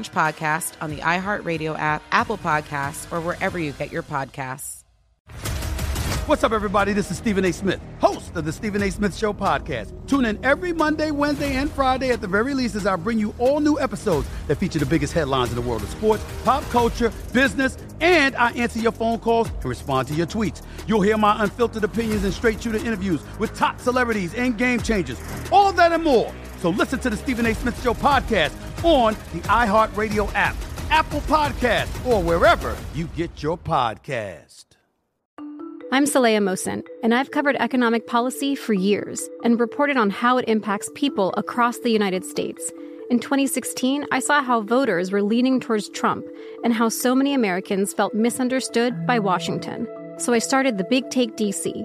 podcast on the iHeartRadio app, Apple Podcasts, or wherever you get your podcasts. What's up, everybody? This is Stephen A. Smith, host of the Stephen A. Smith Show podcast. Tune in every Monday, Wednesday, and Friday at the very least as I bring you all new episodes that feature the biggest headlines in the world of sports, pop culture, business, and I answer your phone calls and respond to your tweets. You'll hear my unfiltered opinions and straight shooter interviews with top celebrities and game changers. All that and more. So listen to the Stephen A. Smith Show podcast on the iHeartRadio app, Apple Podcast, or wherever you get your podcast. I'm Saleha Mohsin, and I've covered economic policy for years and reported on how it impacts people across the United States. In 2016, I saw how voters were leaning towards Trump and how so many Americans felt misunderstood by Washington. So I started the Big Take DC.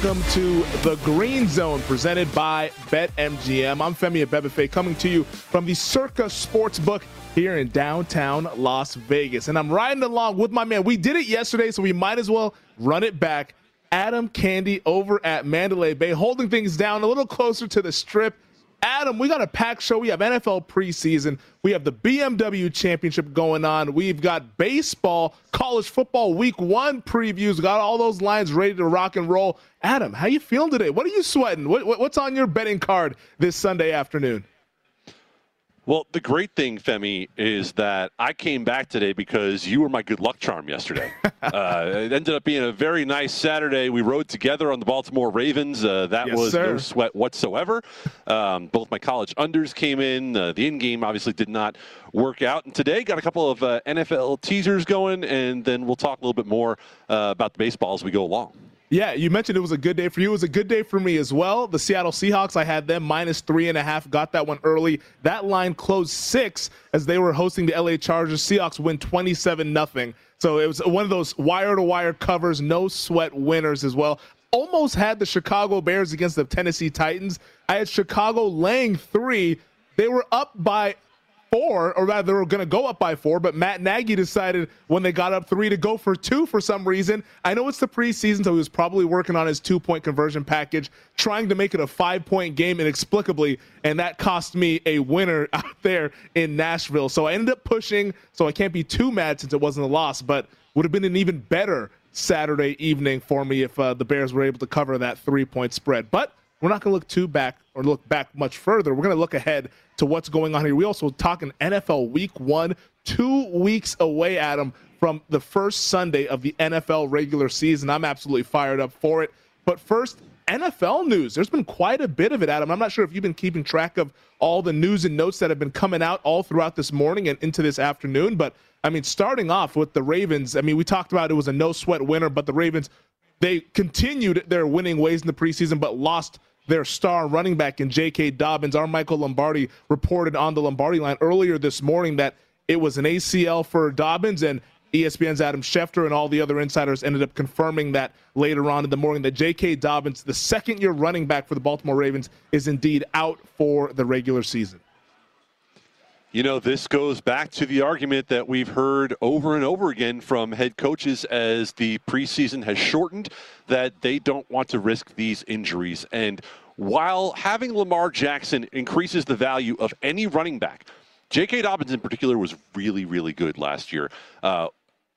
Welcome to the Green Zone presented by BetMGM. I'm Femi Abebefe coming to you from the Circa Sportsbook here in downtown Las Vegas. And I'm riding along with my man. We did it yesterday, so we might as well run it back. Adam Candee over at Mandalay Bay, holding things down a little closer to the strip Adam, we got a packed show. We have NFL preseason. We have the BMW championship going on. We've got baseball, college football week one previews. Got all those lines ready to rock and roll. Adam, how you feeling today? What are you sweating? What, what's on your betting card this Sunday afternoon? Well, the great thing, Femi, is that I came back today because you were my good luck charm yesterday. uh, it ended up being a very nice Saturday. We rode together on the Baltimore Ravens. Uh, that yes, was sir. no sweat whatsoever. Um, both my college unders came in. Uh, the in game obviously did not work out. And today, got a couple of uh, NFL teasers going, and then we'll talk a little bit more uh, about the baseball as we go along. Yeah, you mentioned it was a good day for you. It was a good day for me as well. The Seattle Seahawks, I had them minus three and a half, got that one early. That line closed six as they were hosting the LA Chargers. Seahawks win 27 nothing. So it was one of those wire to wire covers, no sweat winners as well. Almost had the Chicago Bears against the Tennessee Titans. I had Chicago laying three. They were up by four, or rather, they were going to go up by four, but Matt Nagy decided when they got up three to go for two for some reason. I know it's the preseason, so he was probably working on his two point conversion package, trying to make it a five point game inexplicably, and that cost me a winner out there in Nashville. So I ended up pushing, so I can't be too mad since it wasn't a loss, but would have been an even better Saturday evening for me if uh, the Bears were able to cover that three point spread. But we're not going to look too back or look back much further. We're going to look ahead to what's going on here. We also talking NFL Week One, two weeks away, Adam, from the first Sunday of the NFL regular season. I'm absolutely fired up for it. But first, NFL news. There's been quite a bit of it, Adam. I'm not sure if you've been keeping track of all the news and notes that have been coming out all throughout this morning and into this afternoon. But I mean, starting off with the Ravens, I mean, we talked about it was a no sweat winner, but the Ravens, they continued their winning ways in the preseason, but lost their star running back in J.K. Dobbins. Our Michael Lombardi reported on the Lombardi line earlier this morning that it was an ACL for Dobbins, and ESPN's Adam Schefter and all the other insiders ended up confirming that later on in the morning that J.K. Dobbins, the second year running back for the Baltimore Ravens, is indeed out for the regular season. You know, this goes back to the argument that we've heard over and over again from head coaches as the preseason has shortened that they don't want to risk these injuries. And while having Lamar Jackson increases the value of any running back, J.K. Dobbins in particular was really, really good last year. Uh,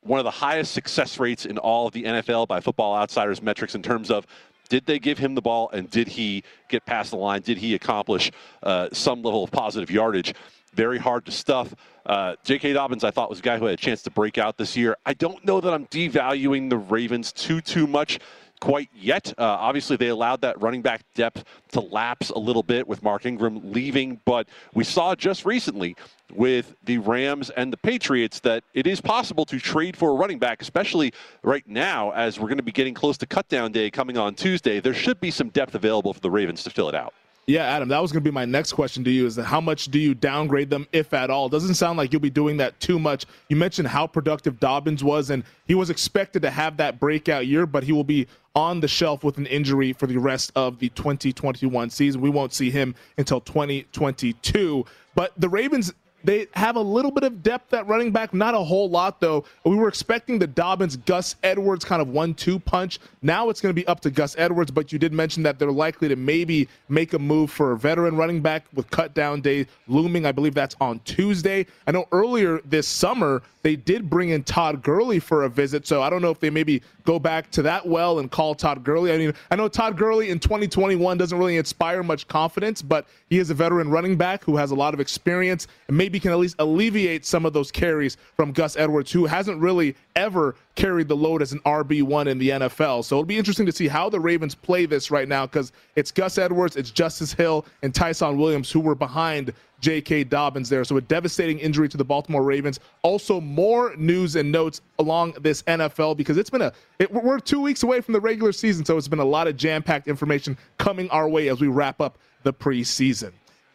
one of the highest success rates in all of the NFL by Football Outsiders metrics in terms of did they give him the ball and did he get past the line? Did he accomplish uh, some level of positive yardage? Very hard to stuff. Uh, J.K. Dobbins, I thought, was a guy who had a chance to break out this year. I don't know that I'm devaluing the Ravens too, too much quite yet. Uh, obviously, they allowed that running back depth to lapse a little bit with Mark Ingram leaving, but we saw just recently with the Rams and the Patriots that it is possible to trade for a running back, especially right now as we're going to be getting close to cutdown day coming on Tuesday. There should be some depth available for the Ravens to fill it out. Yeah, Adam, that was going to be my next question to you is how much do you downgrade them, if at all? Doesn't sound like you'll be doing that too much. You mentioned how productive Dobbins was, and he was expected to have that breakout year, but he will be on the shelf with an injury for the rest of the 2021 season. We won't see him until 2022. But the Ravens they have a little bit of depth at running back, not a whole lot though. We were expecting the Dobbins Gus Edwards kind of one-two punch. Now it's going to be up to Gus Edwards, but you did mention that they're likely to maybe make a move for a veteran running back with cut down day looming. I believe that's on Tuesday. I know earlier this summer they did bring in Todd Gurley for a visit, so I don't know if they maybe go back to that well and call Todd Gurley. I mean, I know Todd Gurley in 2021 doesn't really inspire much confidence, but he is a veteran running back who has a lot of experience and maybe can at least alleviate some of those carries from Gus Edwards, who hasn't really ever carried the load as an RB1 in the NFL. So it'll be interesting to see how the Ravens play this right now because it's Gus Edwards, it's Justice Hill, and Ty'Son Williams who were behind J.K. Dobbins there. So a devastating injury to the Baltimore Ravens. Also, more news and notes along this NFL because it's been a it, we're two weeks away from the regular season, so it's been a lot of jam-packed information coming our way as we wrap up the preseason.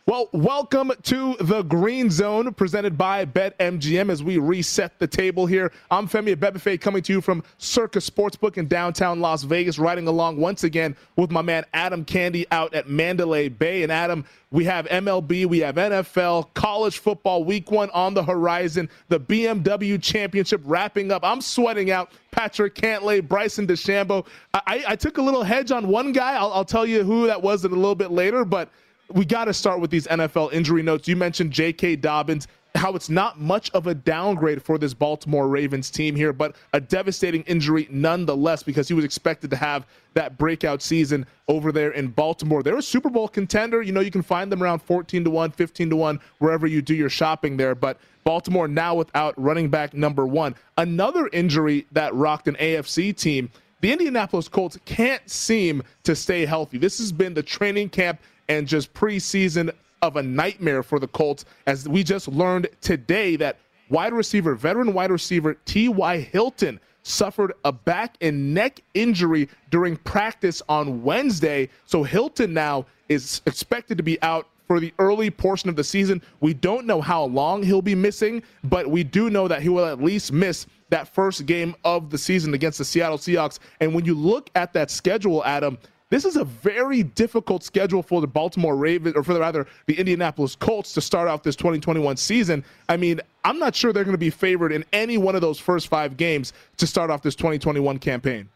Well, welcome to the Green Zone presented by BetMGM as we reset the table here. I'm Femi Abebefe coming to you from Circa Sportsbook in downtown Las Vegas, riding along once again with my man Adam Candee out at Mandalay Bay. And Adam, we have MLB, we have NFL, college football week one on the horizon, the BMW championship wrapping up. I'm sweating out Patrick Cantlay, Bryson DeChambeau. I, I took a little hedge on one guy. I'll, I'll tell you who that was in a little bit later, but – we got to start with these NFL injury notes. You mentioned J.K. Dobbins, how it's not much of a downgrade for this Baltimore Ravens team here, but a devastating injury nonetheless because he was expected to have that breakout season over there in Baltimore. They're a Super Bowl contender. You know, you can find them around 14 to 1, 15 to 1, wherever you do your shopping there. But Baltimore now without running back number one. Another injury that rocked an AFC team. The Indianapolis Colts can't seem to stay healthy. This has been the training camp and just preseason of a nightmare for the Colts, as we just learned today that wide receiver, veteran wide receiver T.Y. Hilton suffered a back and neck injury during practice on Wednesday. So Hilton now is expected to be out for the early portion of the season. We don't know how long he'll be missing, but we do know that he will at least miss that first game of the season against the Seattle Seahawks. And when you look at that schedule, Adam, this is a very difficult schedule for the Baltimore Ravens, or for the, rather the Indianapolis Colts to start off this 2021 season. I mean, I'm not sure they're going to be favored in any one of those first five games to start off this 2021 campaign.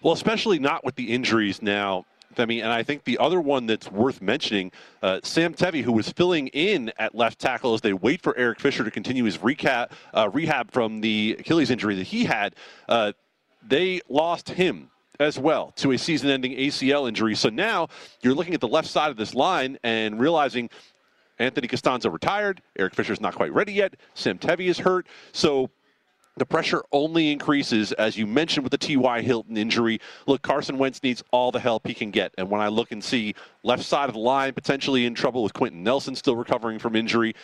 Well, especially not with the injuries now. Femi, and I think the other one that's worth mentioning, uh, Sam Tevi, who was filling in at left tackle as they wait for Eric Fisher to continue his recap, uh, rehab from the Achilles injury that he had. Uh, they lost him as well to a season ending ACL injury. So now you're looking at the left side of this line and realizing Anthony Castonzo retired. Eric Fisher's not quite ready yet. Sam Tevi is hurt. So the pressure only increases, as you mentioned with the T.Y. Hilton injury. Look, Carson Wentz needs all the help he can get. And when I look and see left side of the line potentially in trouble with Quenton Nelson still recovering from injury,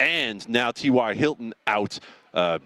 and now T.Y. Hilton out, uh,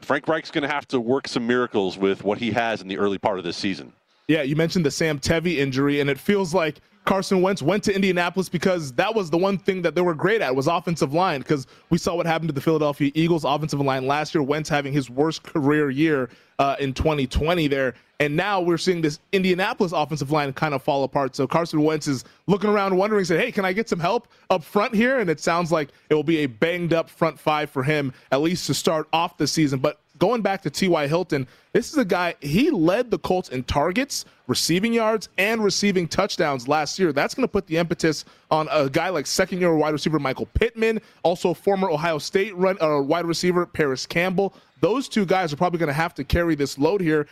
Frank Reich's going to have to work some miracles with what he has in the early part of this season. Yeah, you mentioned the Sam Tevi injury, and it feels like Carson Wentz went to Indianapolis because that was the one thing that they were great at was offensive line. Because we saw what happened to the Philadelphia Eagles offensive line last year. Wentz having his worst career year uh, in 2020 there, and now we're seeing this Indianapolis offensive line kind of fall apart. So Carson Wentz is looking around, wondering, "Say, hey, can I get some help up front here?" And it sounds like it will be a banged up front five for him at least to start off the season. But going back to T.Y. Hilton, this is a guy, he led the Colts in targets, receiving yards, and receiving touchdowns last year. That's going to put the impetus on a guy like second year wide receiver Michael Pittman, also former Ohio State run, uh, wide receiver Parris Campbell. Those two guys are probably going to have to carry this load here.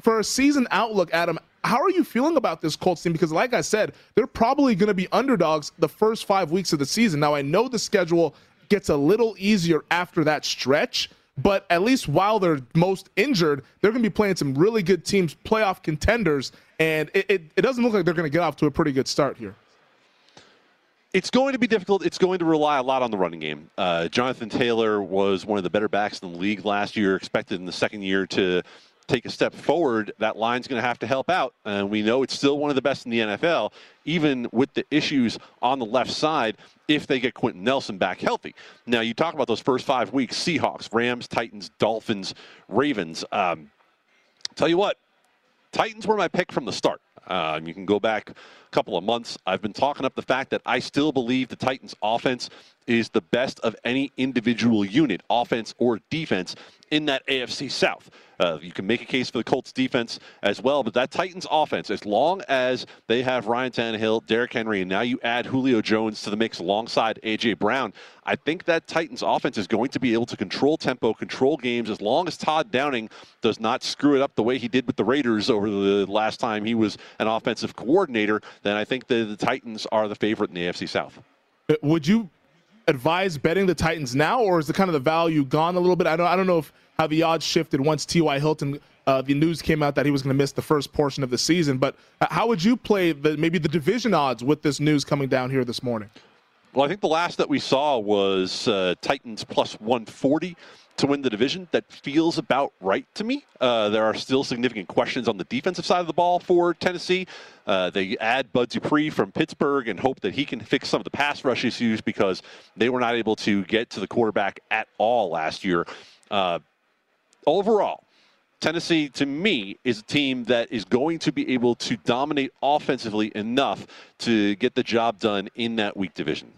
For a season outlook, Adam, how are you feeling about this Colts team? Because, like I said, they're probably going to be underdogs the first five weeks of the season. Now, I know the schedule gets a little easier after that stretch but at least while they're most injured, they're going to be playing some really good teams, playoff contenders, and it, it, it doesn't look like they're going to get off to a pretty good start here. It's going to be difficult. It's going to rely a lot on the running game. Uh, Jonathan Taylor was one of the better backs in the league last year, expected in the second year to take a step forward, that line's going to have to help out. And we know it's still one of the best in the NFL, even with the issues on the left side if they get Quenton Nelson back healthy. Now, you talk about those first five weeks Seahawks, Rams, Titans, Dolphins, Ravens. Um, tell you what, Titans were my pick from the start. Uh, you can go back a couple of months. I've been talking up the fact that I still believe the Titans' offense is the best of any individual unit, offense or defense, in that AFC South. Uh, you can make a case for the Colts defense as well, but that Titans offense, as long as they have Ryan Tannehill, Derrick Henry, and now you add Julio Jones to the mix alongside A.J. Brown, I think that Titans offense is going to be able to control tempo, control games, as long as Todd Downing does not screw it up the way he did with the Raiders over the last time he was an offensive coordinator, then I think the, the Titans are the favorite in the AFC South. Uh, would you advise betting the Titans now, or is the kind of the value gone a little bit? I don't, I don't know if how the odds shifted once T.Y. Hilton. Uh, the news came out that he was going to miss the first portion of the season. But how would you play the maybe the division odds with this news coming down here this morning? Well, I think the last that we saw was uh, Titans plus 140 to win the division. That feels about right to me. Uh, there are still significant questions on the defensive side of the ball for Tennessee. Uh, they add Bud Dupree from Pittsburgh and hope that he can fix some of the pass rush issues because they were not able to get to the quarterback at all last year. Uh, overall, Tennessee, to me, is a team that is going to be able to dominate offensively enough to get the job done in that weak division.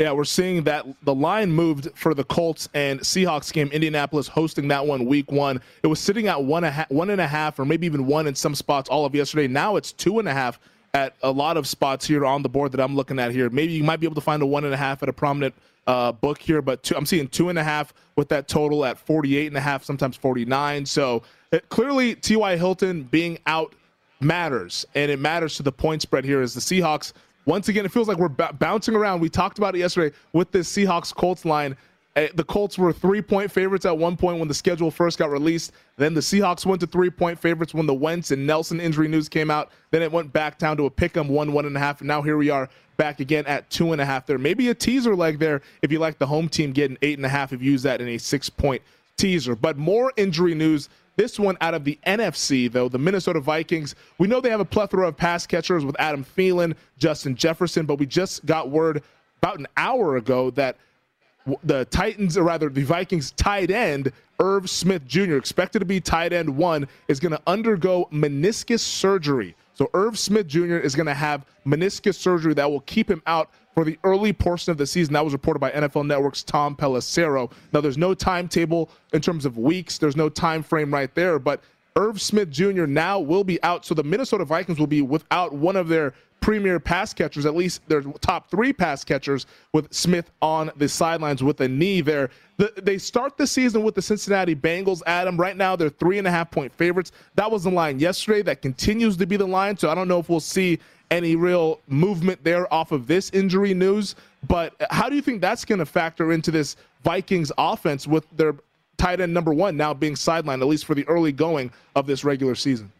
Yeah, we're seeing that the line moved for the Colts and Seahawks game. Indianapolis hosting that one week one. It was sitting at one, a half, one and a half, or maybe even one in some spots all of yesterday. Now it's two and a half at a lot of spots here on the board that I'm looking at here. Maybe you might be able to find a one and a half at a prominent uh, book here, but two, I'm seeing two and a half with that total at 48 and a half, sometimes 49. So it, clearly, T.Y. Hilton being out matters, and it matters to the point spread here as the Seahawks. Once again, it feels like we're b- bouncing around. We talked about it yesterday with this Seahawks Colts line. Uh, the Colts were three point favorites at one point when the schedule first got released. Then the Seahawks went to three point favorites when the Wentz and Nelson injury news came out. Then it went back down to a pick 'em one, one and a half. And now here we are back again at two and a half there. Maybe a teaser leg there if you like the home team getting eight and a half if you use that in a six point teaser. But more injury news. This one out of the NFC, though, the Minnesota Vikings. We know they have a plethora of pass catchers with Adam Thielen, Justin Jefferson, but we just got word about an hour ago that the Titans, or rather the Vikings tight end, Irv Smith Jr., expected to be tight end one, is going to undergo meniscus surgery. So Irv Smith Jr. is going to have meniscus surgery that will keep him out for the early portion of the season. That was reported by NFL Network's Tom Pelissero. Now, there's no timetable in terms of weeks. There's no time frame right there, but Irv Smith Jr. now will be out. So the Minnesota Vikings will be without one of their premier pass catchers, at least their top three pass catchers, with Smith on the sidelines with a knee there. The, they start the season with the Cincinnati Bengals. Adam, right now they're three and a half point favorites. That was the line yesterday. That continues to be the line. So I don't know if we'll see any real movement there off of this injury news. But how do you think that's going to factor into this Vikings offense with their tight end number one now being sidelined, at least for the early going of this regular season?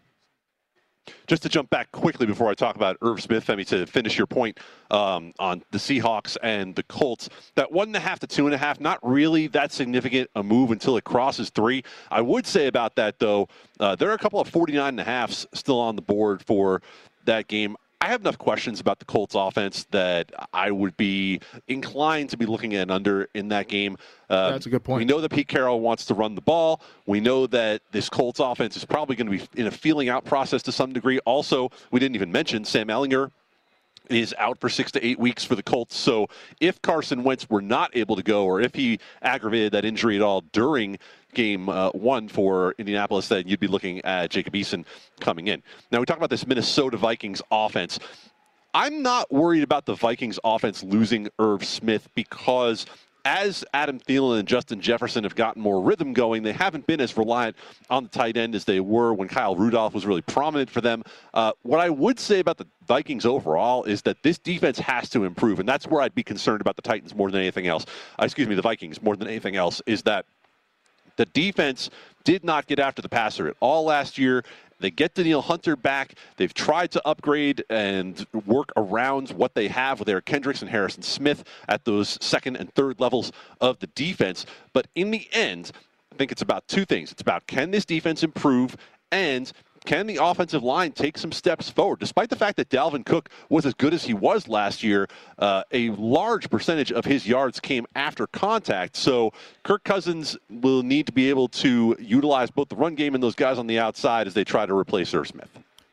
Just to jump back quickly before I talk about Irv Smith, Femi, to finish your point um, on the Seahawks and the Colts, that one and a half to two and a half, not really that significant a move until it crosses three. I would say about that, though, uh, there are a couple of 49 and a halfs still on the board for that game. I have enough questions about the Colts offense that I would be inclined to be looking at an under in that game. Uh, That's a good point. We know that Pete Carroll wants to run the ball. We know that this Colts offense is probably going to be in a feeling out process to some degree. Also, we didn't even mention Sam Ehlinger is out for six to eight weeks for the Colts. So if Carson Wentz were not able to go, or if he aggravated that injury at all during game uh, one for Indianapolis, then you'd be looking at Jacob Eason coming in. Now we talk about this Minnesota Vikings offense. I'm not worried about the Vikings offense losing Irv Smith because as Adam Thielen and Justin Jefferson have gotten more rhythm going, they haven't been as reliant on the tight end as they were when Kyle Rudolph was really prominent for them. Uh, what I would say about the Vikings overall is that this defense has to improve, and that's where I'd be concerned about the Titans more than anything else. Uh, excuse me, the Vikings more than anything else is that the defense did not get after the passer at all last year. They get Danielle Hunter back. They've tried to upgrade and work around what they have with Eric Kendricks and Harrison Smith at those second and third levels of the defense. But in the end, I think it's about two things. It's about can this defense improve and can the offensive line take some steps forward? Despite the fact that Dalvin Cook was as good as he was last year, uh, a large percentage of his yards came after contact. So Kirk Cousins will need to be able to utilize both the run game and those guys on the outside as they try to replace Irv Smith.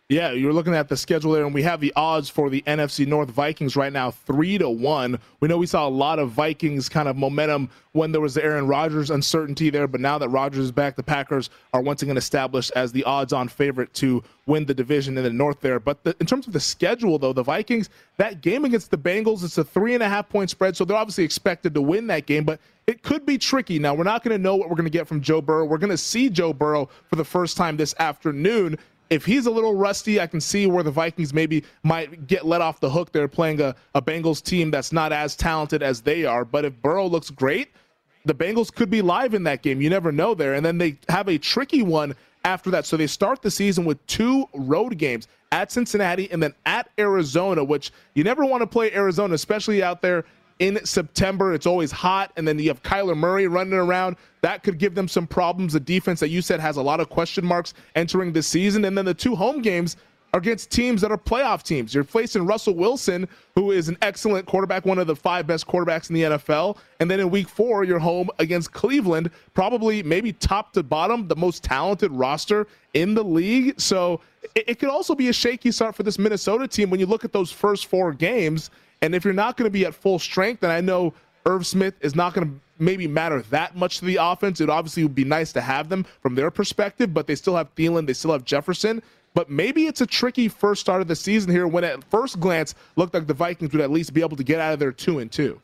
Yeah, you're looking at the schedule there, and we have the odds for the NFC North Vikings right now, three to one. We know we saw a lot of Vikings kind of momentum when there was the Aaron Rodgers uncertainty there, but now that Rodgers is back, the Packers are once again established as the odds-on favorite to win the division in the North there. But the, in terms of the schedule, though, the Vikings that game against the Bengals, it's a three and a half point spread, so they're obviously expected to win that game, but it could be tricky. Now, we're not going to know what we're going to get from Joe Burrow. We're going to see Joe Burrow for the first time this afternoon if he's a little rusty, I can see where the Vikings maybe might get let off the hook. They're playing a, a Bengals team that's not as talented as they are. But if Burrow looks great, the Bengals could be live in that game. You never know there. And then they have a tricky one after that. So they start the season with two road games at Cincinnati and then at Arizona, which you never want to play Arizona, especially out there in September. It's always hot, and then you have Kyler Murray running around. That could give them some problems. The defense that you said has a lot of question marks entering the season, and then the two home games are against teams that are playoff teams. You're facing Russell Wilson, who is an excellent quarterback, one of the five best quarterbacks in the NFL, and then in Week Four, you're home against Cleveland, probably maybe top to bottom, the most talented roster in the league. So it, it could also be a shaky start for this Minnesota team when you look at those first four games and if you're not going to be at full strength, and I know Irv Smith is not going to maybe matter that much to the offense, it obviously would be nice to have them from their perspective, but they still have Thielen, they still have Jefferson. But maybe it's a tricky first start of the season here when at first glance looked like the Vikings would at least be able to get out of there two and two.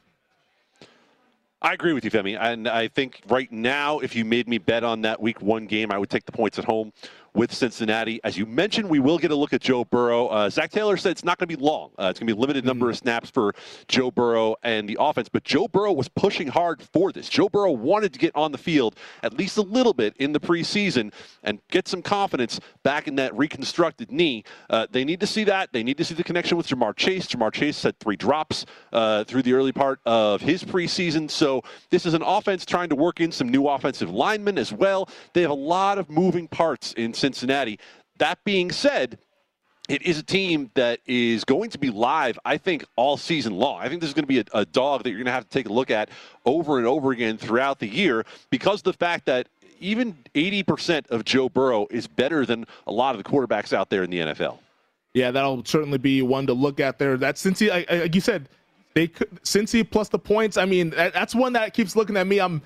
I agree with you, Femi. And I think right now, if you made me bet on that week one game, I would take the points at home with Cincinnati. As you mentioned, we will get a look at Joe Burrow. Uh, Zac Taylor said it's not going to be long. Uh, it's going to be a limited number of mm. snaps for Joe Burrow and the offense. But Joe Burrow was pushing hard for this. Joe Burrow wanted to get on the field at least a little bit in the preseason and get some confidence back in that reconstructed knee. Uh, they need to see that. They need to see the connection with Ja'Marr Chase. Ja'Marr Chase had three drops uh, through the early part of his preseason. So this is an offense trying to work in some new offensive linemen as well. They have a lot of moving parts in Cincinnati. That being said, it is a team that is going to be live, I think, all season long. I think this is going to be a, a dog that you're going to have to take a look at over and over again throughout the year because the fact that even 80% of Joe Burrow is better than a lot of the quarterbacks out there in the NFL. Yeah, that'll certainly be one to look at there. Since he, like you said, they could Cincy plus the points. I mean, that, that's one that keeps looking at me. I'm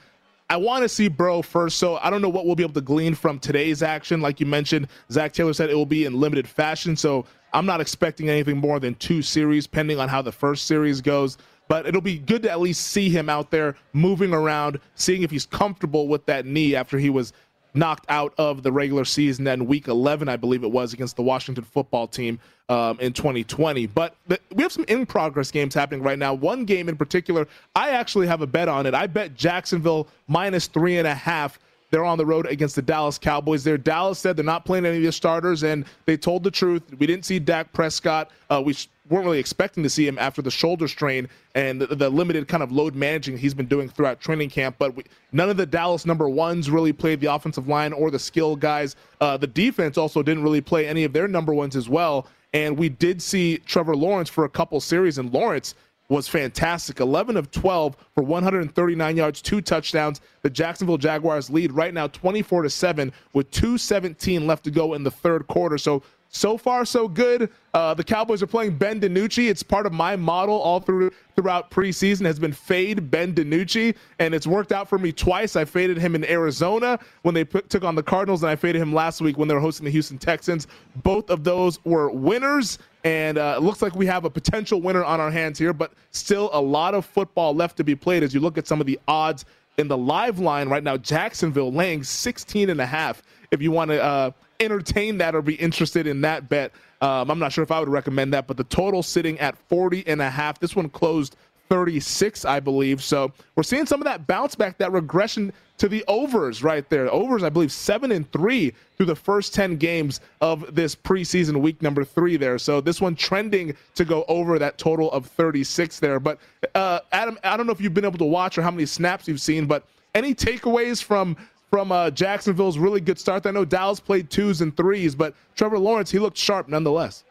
I want to see Burrow first, so I don't know what we'll be able to glean from today's action. Like you mentioned, Zac Taylor said it will be in limited fashion, so I'm not expecting anything more than two series, pending on how the first series goes. But it'll be good to at least see him out there moving around, seeing if he's comfortable with that knee after he was knocked out of the regular season then week 11 i believe it was against the washington football team um, in 2020 but we have some in progress games happening right now. One game in particular i actually have a bet on it. I bet jacksonville minus three and a half they're on the road against the Dallas Cowboys. There, Dallas said they're not playing any of the starters, and they told the truth. We didn't see Dak Prescott. Uh, we weren't really expecting to see him after the shoulder strain and the, the limited kind of load managing he's been doing throughout training camp. But we, none of the Dallas number ones really played the offensive line or the skill guys. Uh, the defense also didn't really play any of their number ones as well. And we did see Trevor Lawrence for a couple series, and Lawrence was fantastic. 11 of 12 for 139 yards, two touchdowns. The Jacksonville Jaguars lead right now 24 to 7 with 217 left to go in the third quarter. So so far so good. Uh, the Cowboys are playing Ben DiNucci. It's part of my model all through throughout preseason has been fade Ben DiNucci, and it's worked out for me twice. I faded him in Arizona when they put, took on the Cardinals, and I faded him last week when they were hosting the Houston Texans. Both of those were winners, and uh, it looks like we have a potential winner on our hands here, but still a lot of football left to be played as you look at some of the odds in the live line right now. Jacksonville laying 16 and a half. If you want to uh, entertain that or be interested in that bet. Um, I'm not sure if I would recommend that, but the total sitting at 40 and a half. This one closed 36, I believe. So we're seeing some of that bounce back, that regression to the overs right there. Overs, I believe, seven and three through the first 10 games of this preseason week number three there. So this one trending to go over that total of 36 there. But uh, Adam, I don't know if you've been able to watch or how many snaps you've seen, but any takeaways from from uh, Jacksonville's really good start. I know Dallas played twos and threes, but Trevor Lawrence, he looked sharp nonetheless.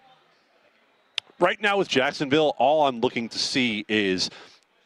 Right now with Jacksonville, all I'm looking to see is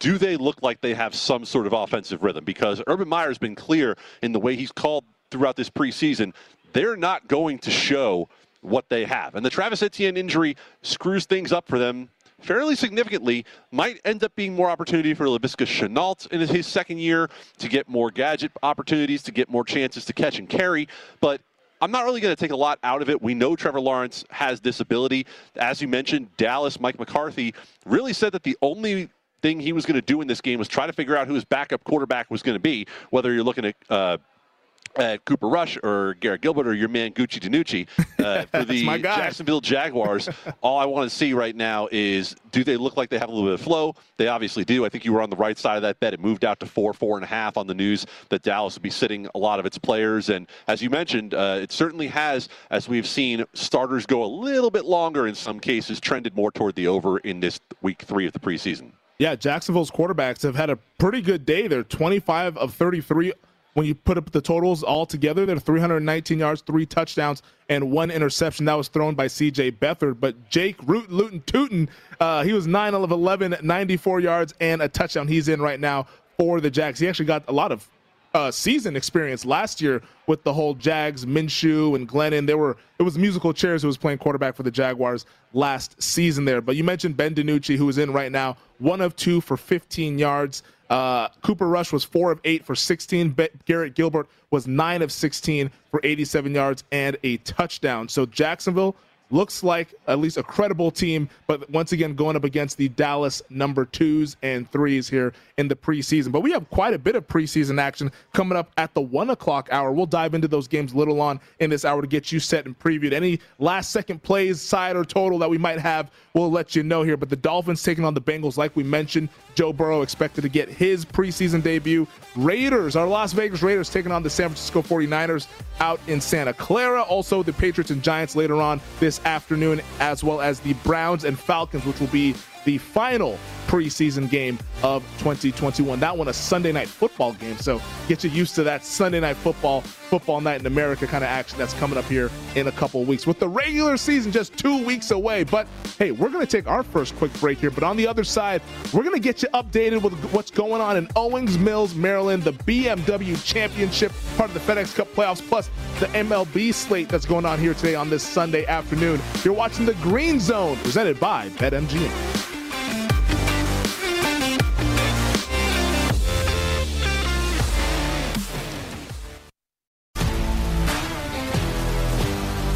do they look like they have some sort of offensive rhythm? Because Urban Meyer's been clear in the way he's called throughout this preseason. They're not going to show what they have. And the Travis Etienne injury screws things up for them fairly significantly, might end up being more opportunity for Laviska Shenault in his second year to get more gadget opportunities, to get more chances to catch and carry. But I'm not really going to take a lot out of it. We know Trevor Lawrence has this ability. As you mentioned, Dallas, Mike McCarthy really said that the only thing he was going to do in this game was try to figure out who his backup quarterback was going to be, whether you're looking at uh, at Cooper Rush or Garrett Gilbert or your man Gucci DiNucci uh, for the Jacksonville Jaguars. all I want to see right now is do they look like they have a little bit of flow? They obviously do. I think you were on the right side of that bet. It moved out to four, four and a half on the news that Dallas would be sitting a lot of its players. And as you mentioned, uh, it certainly has, as we've seen, starters go a little bit longer in some cases, trended more toward the over in this week three of the preseason. Yeah, Jacksonville's quarterbacks have had a pretty good day. They're 25 of 33 when you put up the totals all together, they're 319 yards, three touchdowns, and one interception that was thrown by C.J. Beathard. But Jake Root, Luton Tootin, uh, he was 9 of 11, 94 yards, and a touchdown. He's in right now for the Jags. He actually got a lot of uh, season experience last year with the whole Jags, Minshew, and Glennon. They were it was musical chairs who was playing quarterback for the Jaguars last season there. But you mentioned Ben DiNucci, who is in right now, one of two for 15 yards. Uh, Cooper Rush was four of eight for 16. Garrett Gilbert was nine of 16 for 87 yards and a touchdown. So Jacksonville looks like at least a credible team, but once again going up against the Dallas number twos and threes here in the preseason. But we have quite a bit of preseason action coming up at the one o'clock hour. We'll dive into those games a little on in this hour to get you set and previewed. Any last second plays, side or total that we might have, we'll let you know here. But the Dolphins taking on the Bengals, like we mentioned, Joe Burrow expected to get his preseason debut. Raiders, our Las Vegas Raiders taking on the San Francisco 49ers out in Santa Clara. Also, the Patriots and Giants later on this afternoon, as well as the Browns and Falcons, which will be the final preseason game of 2021. That one a Sunday night football game, so get you used to that Sunday night football, football night in America kind of action that's coming up here in a couple weeks. With the regular season just two weeks away, but hey, we're going to take our first quick break here. But on the other side, we're going to get you updated with what's going on in Owings Mills, Maryland, the BMW Championship, part of the FedEx Cup playoffs, plus the MLB slate that's going on here today on this Sunday afternoon. You're watching the Green Zone, presented by BetMGM.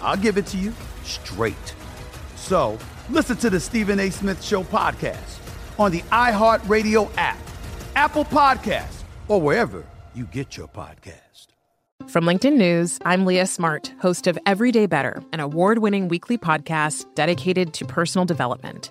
I'll give it to you straight. So listen to the Stephen A. Smith Show podcast on the iHeartRadio app, Apple Podcasts, or wherever you get your podcast. From LinkedIn News, I'm Leah Smart, host of Everyday Better, an award winning weekly podcast dedicated to personal development.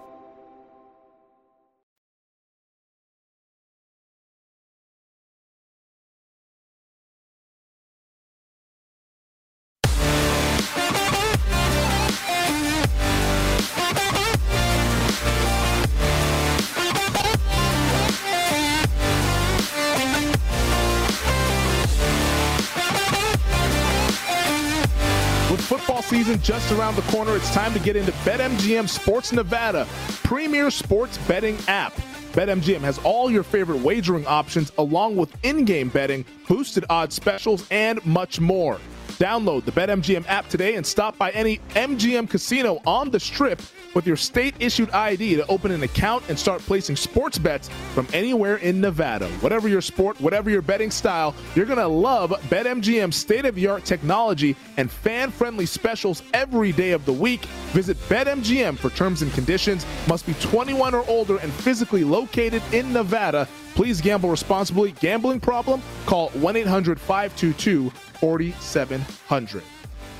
Football season just around the corner, it's time to get into BetMGM Sports Nevada, premier sports betting app. BetMGM has all your favorite wagering options, along with in game betting, boosted odds specials, and much more. Download the BetMGM app today and stop by any MGM casino on the strip with your state issued ID to open an account and start placing sports bets from anywhere in Nevada. Whatever your sport, whatever your betting style, you're going to love BetMGM's state of the art technology and fan friendly specials every day of the week. Visit BetMGM for terms and conditions. Must be 21 or older and physically located in Nevada. Please gamble responsibly. Gambling problem? Call 1 800 522 4700.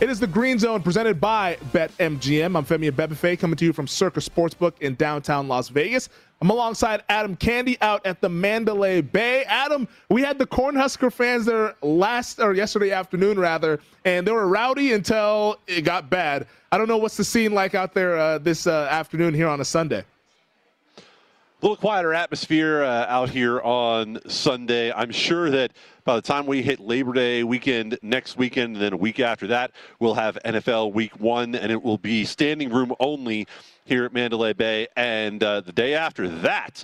It is the Green Zone presented by BetMGM. I'm Femi Abebefe coming to you from Circa Sportsbook in downtown Las Vegas. I'm alongside Adam Candee out at the Mandalay Bay. Adam, we had the Cornhusker fans there last or yesterday afternoon rather, and they were rowdy until it got bad. I don't know what's the scene like out there uh, this uh, afternoon here on a Sunday. A little quieter atmosphere uh, out here on Sunday. I'm sure that by the time we hit Labor Day weekend next weekend, and then a week after that, we'll have NFL Week One, and it will be standing room only here at Mandalay Bay. And uh, the day after that,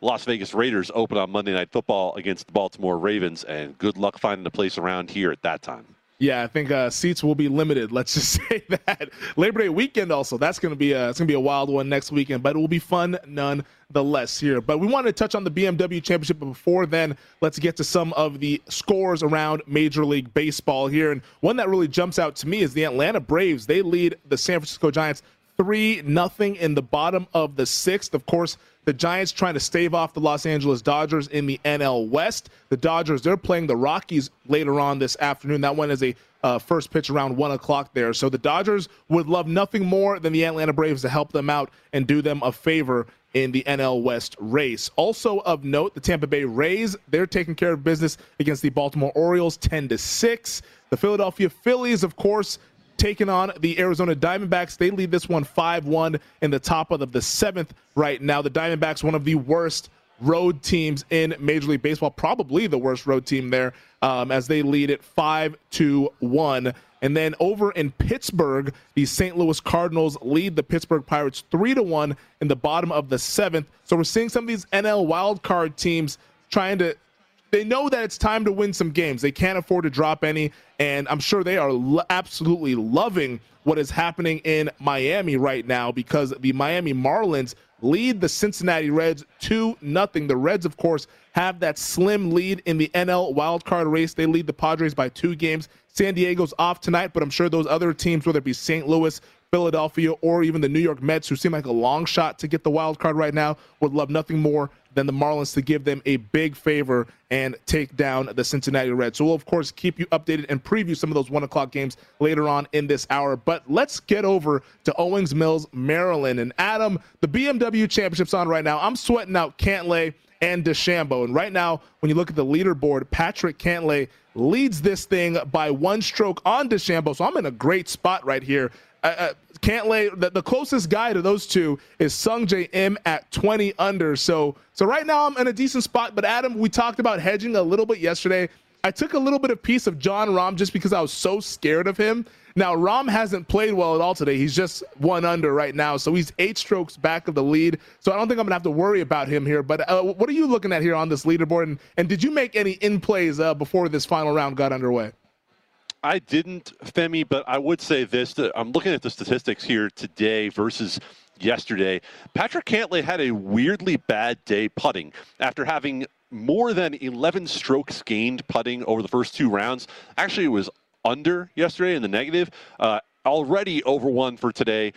Las Vegas Raiders open on Monday Night Football against the Baltimore Ravens, and good luck finding a place around here at that time. Yeah, I think uh, seats will be limited. Let's just say that Labor Day weekend also. That's gonna be a, it's gonna be a wild one next weekend, but it will be fun nonetheless here. But we wanted to touch on the BMW Championship, but before then, let's get to some of the scores around Major League Baseball here. And one that really jumps out to me is the Atlanta Braves. They lead the San Francisco Giants three nothing in the bottom of the sixth. Of course, the Giants trying to stave off the Los Angeles Dodgers in the NL West. The Dodgers, they're playing the Rockies later on this afternoon. That one is a uh, first pitch around 1 o'clock there. So the Dodgers would love nothing more than the Atlanta Braves to help them out and do them a favor in the NL West race. Also of note, the Tampa Bay Rays, they're taking care of business against the Baltimore Orioles 10 to 6. The Philadelphia Phillies, of course, taking on the Arizona Diamondbacks. They lead this one 5 1 in the top of the seventh right now. The Diamondbacks, one of the worst road teams in Major League Baseball, probably the worst road team there, um, as they lead it 5 to 1. And then over in Pittsburgh, the St. Louis Cardinals lead the Pittsburgh Pirates 3 to 1 in the bottom of the seventh. So we're seeing some of these NL wildcard teams trying to they know that it's time to win some games. They can't afford to drop any, and I'm sure they are lo- absolutely loving what is happening in Miami right now because the Miami Marlins lead the Cincinnati Reds 2 nothing. The Reds, of course, have that slim lead in the NL wildcard race. They lead the Padres by two games. San Diego's off tonight, but I'm sure those other teams, whether it be St. Louis, Philadelphia, or even the New York Mets, who seem like a long shot to get the wild card right now, would love nothing more than the Marlins to give them a big favor and take down the Cincinnati Reds. So we'll, of course, keep you updated and preview some of those one o'clock games later on in this hour. But let's get over to Owings Mills, Maryland. And Adam, the BMW Championship's on right now. I'm sweating out Cantlay and DeChambeau. And right now, when you look at the leaderboard, Patrick Cantlay leads this thing by one stroke on DeChambeau. So I'm in a great spot right here. Uh, uh, Cantlay. The, the closest guy to those two is Sungjae Im at 20 under. So so right now I'm in a decent spot. But Adam, we talked about hedging a little bit yesterday. I took a little bit of piece of Jon Rahm just because I was so scared of him. Now Rahm hasn't played well at all today. He's just one under right now, so he's eight strokes back of the lead. So I don't think I'm gonna have to worry about him here. But uh, what are you looking at here on this leaderboard? And, and did you make any in plays uh, before this final round got underway? I didn't, Femi, but I would say this. I'm looking at the statistics here today versus yesterday. Patrick Cantlay had a weirdly bad day putting after having more than 11 strokes gained putting over the first two rounds. Actually, it was under yesterday in the negative. Uh, already over one for today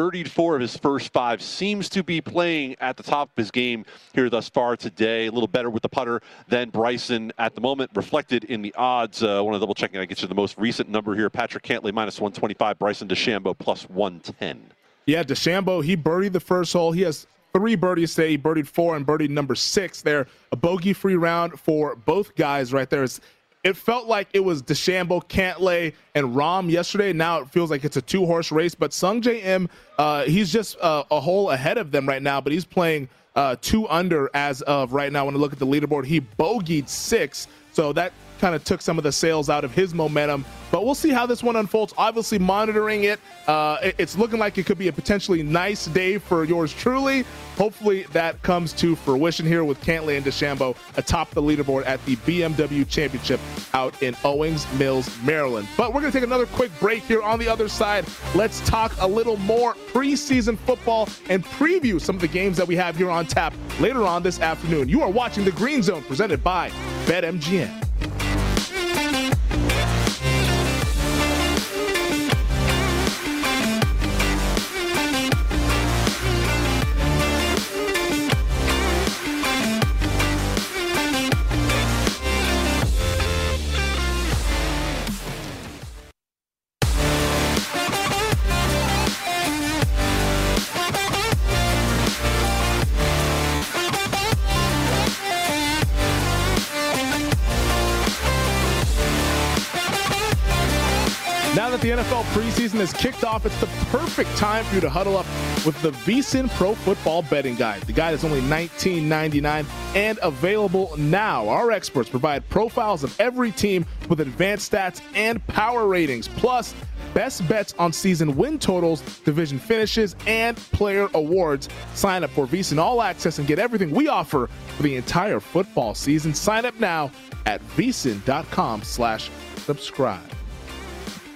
birdied four of his first five. Seems to be playing at the top of his game here thus far today. A little better with the putter than Bryson at the moment, reflected in the odds. Uh, I want to double check and I get you the most recent number here. Patrick Cantlay minus 125, Bryson DeChambeau plus 110. Yeah, DeChambeau, he birdied the first hole. He has three birdies today. He birdied four and birdied number six there. A bogey free round for both guys right there. It's it felt like it was DeChambeau, Cantlay, and Rahm yesterday. Now it feels like it's a two horse race. But Sung Im, uh, he's just uh, a hole ahead of them right now, but he's playing uh, two under as of right now. When you look at the leaderboard, he bogeyed six. So that kind of took some of the sails out of his momentum. But we'll see how this one unfolds. Obviously, monitoring it. Uh, it's looking like it could be a potentially nice day for yours truly. Hopefully, that comes to fruition here with Cantlay and DeChambeau atop the leaderboard at the BMW Championship out in Owings Mills, Maryland. But we're going to take another quick break here on the other side. Let's talk a little more preseason football and preview some of the games that we have here on tap later on this afternoon. You are watching the Green Zone presented by BetMGM. Preseason has kicked off, it's the perfect time for you to huddle up with the VSIN Pro Football Betting Guide. The guide is only $19.99 and available now. Our experts provide profiles of every team with advanced stats and power ratings, plus best bets on season win totals, division finishes, and player awards. Sign up for VSIN All Access and get everything we offer for the entire football season. Sign up now at vsin.com slash subscribe.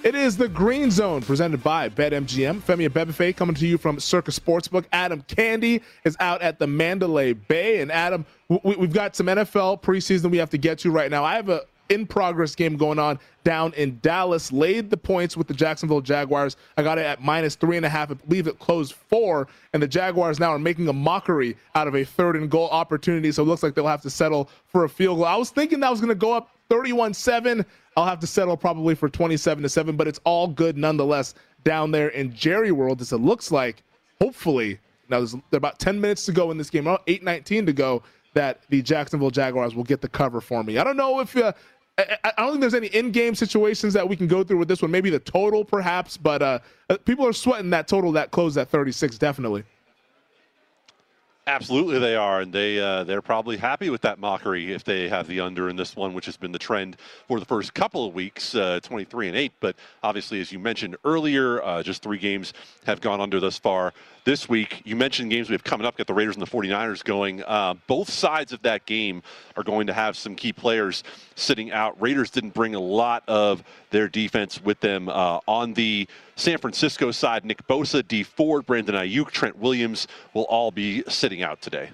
It is the Green Zone presented by BetMGM. Femi Abebefe coming to you from Circa Sportsbook. Adam Candee is out at the Mandalay Bay. And Adam, we, have got some NFL preseason we have to get to right now. I have a in progress game going on down in Dallas. Laid the points with the Jacksonville Jaguars. I got it at minus three and a half. I believe it closed four. And the Jaguars now are making a mockery out of a third and goal opportunity. So it looks like they'll have to settle for a field goal. I was thinking that was going to go up 31 7. I'll have to settle probably for 27 to 7, but it's all good nonetheless down there in Jerry World as it looks like, hopefully, now there's about 10 minutes to go in this game, 8:19 to go, that the Jacksonville Jaguars will get the cover for me. I don't know if uh, I, I, don't think there's any in-game situations that we can go through with this one. Maybe the total, perhaps, but uh, uh people are sweating that total that closed at 36, definitely. Absolutely, they are, and they uh, they're probably happy with that mockery if they have the under in this one, which has been the trend for the first couple of weeks, uh, 23 and eight. But obviously, as you mentioned earlier, uh, just three games have gone under thus far this week. You mentioned games we have coming up, get the Raiders and the 49ers going. Uh, both sides of that game are going to have some key players sitting out. Raiders didn't bring a lot of their defense with them. Uh, on the San Francisco side, Nick Bosa, Dee Ford, Brandon Aiyuk, Trent Williams will all be sitting out today.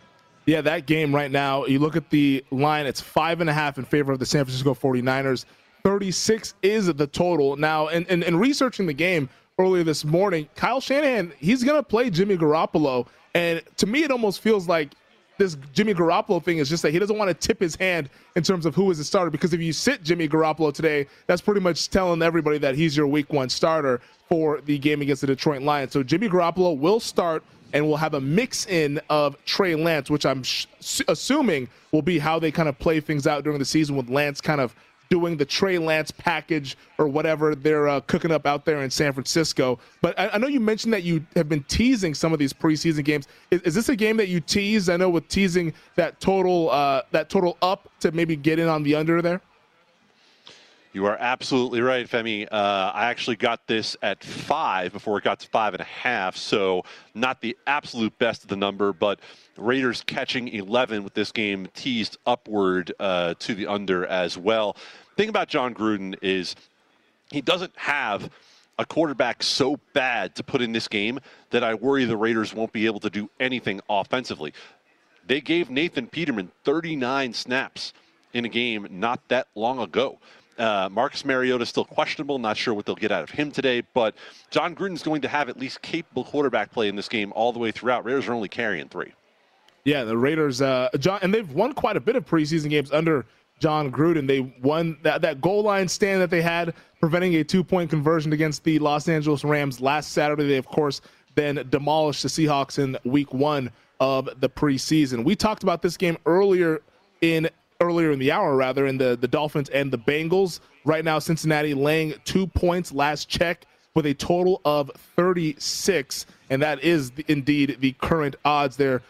Yeah, that game right now, you look at the line, it's five and a half in favor of the San Francisco 49ers. 36 is the total. Now, in, in, in researching the game, earlier this morning, Kyle Shanahan, he's going to play Jimmy Garoppolo. And to me, it almost feels like this Jimmy Garoppolo thing is just that he doesn't want to tip his hand in terms of who is the starter. Because if you sit Jimmy Garoppolo today, that's pretty much telling everybody that he's your week one starter for the game against the Detroit Lions. So Jimmy Garoppolo will start and we'll have a mix in of Trey Lance, which I'm sh- assuming will be how they kind of play things out during the season with Lance kind of doing the Trey Lance package or whatever they're uh, cooking up out there in San Francisco. But I, I, know you mentioned that you have been teasing some of these preseason games. Is, is this a game that you tease? I know with teasing that total uh, that total up to maybe get in on the under there. You are absolutely right, Femi. Uh, I actually got this at five before it got to five and a half, so not the absolute best of the number, but Raiders catching 11 with this game teased upward uh, to the under as well thing about Jon Gruden is he doesn't have a quarterback so bad to put in this game that I worry the Raiders won't be able to do anything offensively. They gave Nathan Peterman 39 snaps in a game not that long ago. Uh, Marcus Mariota is still questionable. Not sure what they'll get out of him today, but Jon Gruden's going to have at least capable quarterback play in this game all the way throughout. Raiders are only carrying three. Yeah, the Raiders, uh, John, and they've won quite a bit of preseason games under Jon Gruden. They won that, that goal line stand that they had, preventing a two point conversion against the Los Angeles Rams last Saturday. They, of course, then demolished the Seahawks in week one of the preseason. We talked about this game earlier in earlier in the hour, rather, in the, the Dolphins and the Bengals. Right now, Cincinnati laying two points last check with a total of 36. And that is indeed the current odds there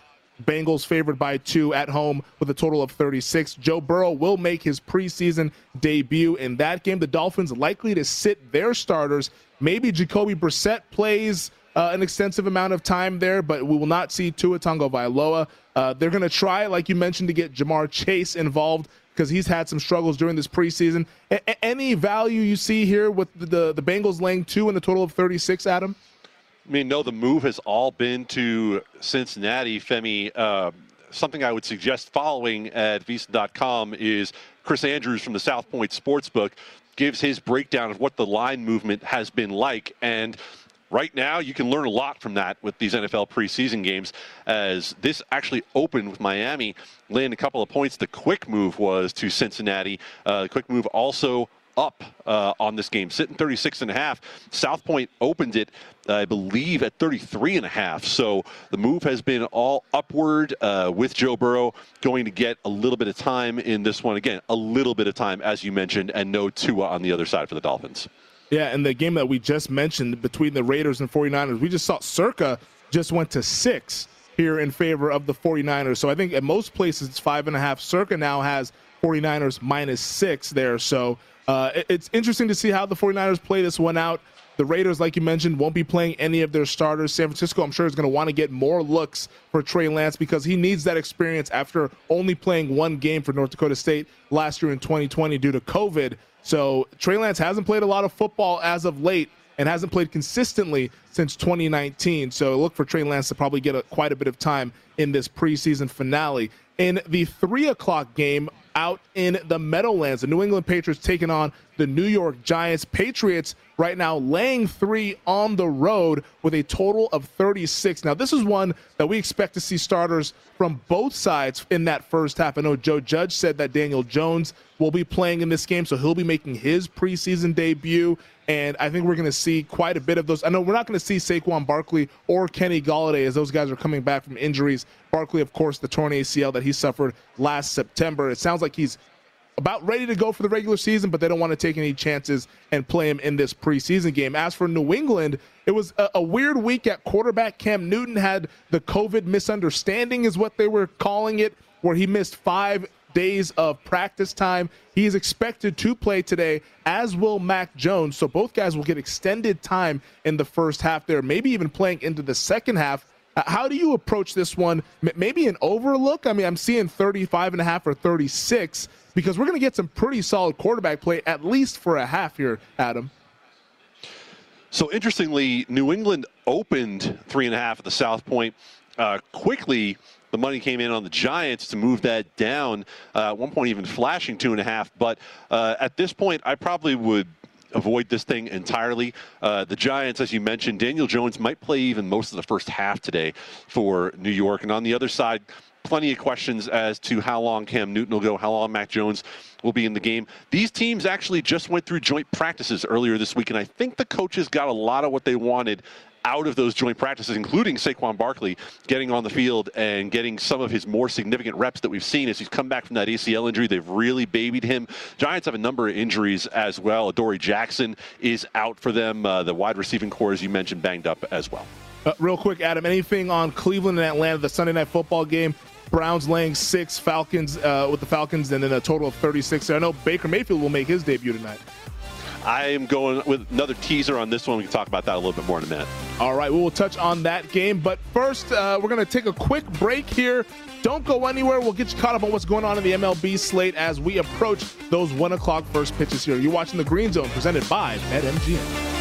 Bengals favored by two at home with a total of 36. Joe Burrow will make his preseason debut in that game. The Dolphins likely to sit their starters. Maybe Jacoby Brissett plays uh, an extensive amount of time there, but we will not see Tua Tagovailoa. Uh, they're going to try, like you mentioned, to get Ja'Marr Chase involved because he's had some struggles during this preseason. A- any value you see here with the, the Bengals laying two in the total of 36, Adam? I mean, no, the move has all been to Cincinnati. Femi, uh, something I would suggest following at VSiN.com is Chris Andrews from the South Point Sportsbook gives his breakdown of what the line movement has been like. And right now, you can learn a lot from that with these NFL preseason games. As this actually opened with Miami laying a couple of points, the quick move was to Cincinnati. Uh, the quick move also up uh, on this game, sitting 36 and a half. South Point opened it, I believe, at 33 and a half. So the move has been all upward uh, with Joe Burrow going to get a little bit of time in this one. Again, a little bit of time, as you mentioned, and no Tua on the other side for the Dolphins. Yeah, and the game that we just mentioned between the Raiders and 49ers, we just saw Circa just went to six here in favor of the 49ers. So I think at most places it's five and a half. Circa now has 49ers minus six there. So uh, it's interesting to see how the 49ers play this one out. The Raiders, like you mentioned, won't be playing any of their starters. San Francisco, I'm sure, is going to want to get more looks for Trey Lance because he needs that experience after only playing one game for North Dakota State last year in 2020 due to COVID. So Trey Lance hasn't played a lot of football as of late and hasn't played consistently since 2019. So look for Trey Lance to probably get a, quite a bit of time in this preseason finale. In the three o'clock game out in the Meadowlands, the New England Patriots taking on the New York Giants. Patriots right now laying three on the road with a total of 36. Now, this is one that we expect to see starters from both sides in that first half. I know Joe Judge said that Daniel Jones will be playing in this game, so he'll be making his preseason debut. And I think we're going to see quite a bit of those. I know we're not going to see Saquon Barkley or Kenny Golladay as those guys are coming back from injuries. Barkley, of course, the torn ACL that he suffered last September. It sounds like he's about ready to go for the regular season, but they don't want to take any chances and play him in this preseason game. As for New England, it was a, a, weird week at quarterback. Cam Newton had the COVID misunderstanding, is what they were calling it, where he missed five days of practice time. He is expected to play today, as will Mac Jones. So both guys will get extended time in the first half there, maybe even playing into the second half. Uh, how do you approach this one? Maybe an overlook? I mean, I'm seeing 35 and a half or 36 because we're going to get some pretty solid quarterback play at least for a half here, Adam. So interestingly, New England opened three and a half at the South Point. Uh, quickly, the money came in on the Giants to move that down. Uh, at one point, even flashing two and a half. But uh, at this point, I probably would avoid this thing entirely. Uh, the Giants, as you mentioned, Daniel Jones might play even most of the first half today for New York. And on the other side, plenty of questions as to how long Cam Newton will go, how long Mac Jones will be in the game. These teams actually just went through joint practices earlier this week, and I think the coaches got a lot of what they wanted out of those joint practices, including Saquon Barkley getting on the field and getting some of his more significant reps that we've seen as he's come back from that ACL injury. They've really babied him. Giants have a number of injuries as well. Adoree Jackson is out for them. Uh, the wide receiving core, as you mentioned, banged up as well. Uh, real quick, Adam, anything on Cleveland and Atlanta, the Sunday night football game? Browns laying six, Falcons uh, with the Falcons, and then a total of 36. I know Baker Mayfield will make his debut tonight. I am going with another teaser on this one. We can talk about that a little bit more in a minute. All right, we will touch on that game. But first, uh, we're going to take a quick break here. Don't go anywhere. We'll get you caught up on what's going on in the MLB slate as we approach those 1 o'clock first pitches here. You're watching the Green Zone presented by BetMGM.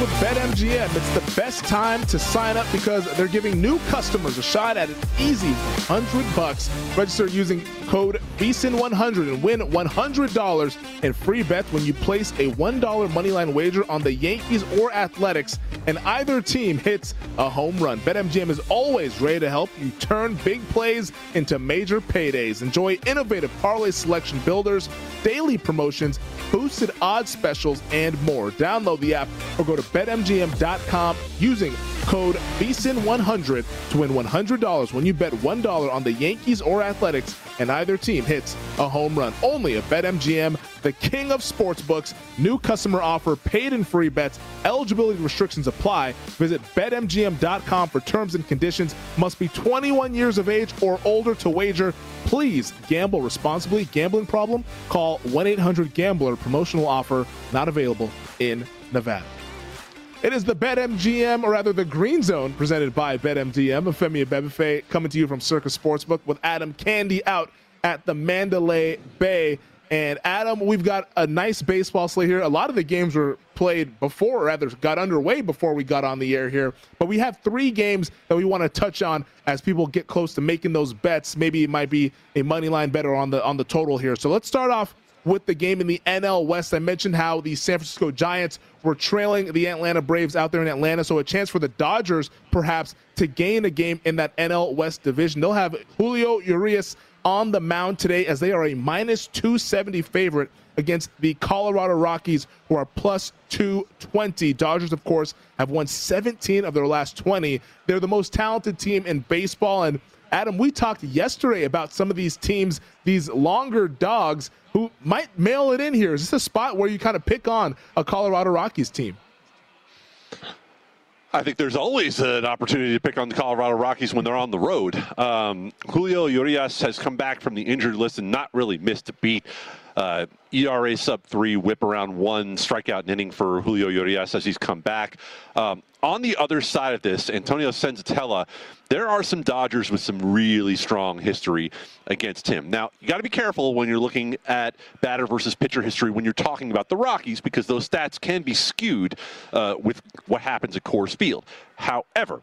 With BetMGM. It's the best time to sign up because they're giving new customers a shot at an easy 100 bucks. Register using code VSIN100 and win $100 in free bets when you place a $1 moneyline wager on the Yankees or Athletics and either team hits a home run. BetMGM is always ready to help you turn big plays into major paydays. Enjoy innovative parlay selection builders, daily promotions, boosted odds specials, and more. Download the app or go to betmgm.com using code VSIN100 to win $100 when you bet $1 on the Yankees or Athletics and either team hits a home run. Only at BetMGM, the king of sportsbooks. New customer offer, paid and free bets. Eligibility restrictions apply. Visit betmgm.com for terms and conditions. Must be 21 years of age or older to wager. Please gamble responsibly. Gambling problem? Call 1-800-GAMBLER. Promotional offer not available in Nevada. It is the BetMGM, or rather the Green Zone, presented by BetMGM. Femi Abebefe coming to you from Circa Sportsbook with Adam Candee out at the Mandalay Bay. And Adam, we've got a nice baseball slate here. A lot of the games were played before, or rather got underway before we got on the air here. But we have three games that we want to touch on as people get close to making those bets. Maybe it might be a money line better on the on the total here. So let's start off with the game in the NL West. I mentioned how the San Francisco Giants were trailing the Atlanta Braves out there in Atlanta, so a chance for the Dodgers perhaps to gain a game in that NL West division. They'll have Julio Urias on the mound today as they are a minus 270 favorite against the Colorado Rockies, who are plus 220. Dodgers, of course, have won 17 of their last 20. They're the most talented team in baseball. And Adam, we talked yesterday about some of these teams, these longer dogs who might mail it in here. Is this a spot where you kind of pick on a Colorado Rockies team? I think there's always an opportunity to pick on the Colorado Rockies when they're on the road. Um, Julio Urias has come back from the injured list and not really missed a beat. Uh, ERA sub three, whip around one, strikeout an inning for Julio Urias as he's come back. Um, on the other side of this, Antonio Senzatela, there are some Dodgers with some really strong history against him. Now, you got to be careful when you're looking at batter versus pitcher history when you're talking about the Rockies because those stats can be skewed uh, with what happens at Coors Field. However,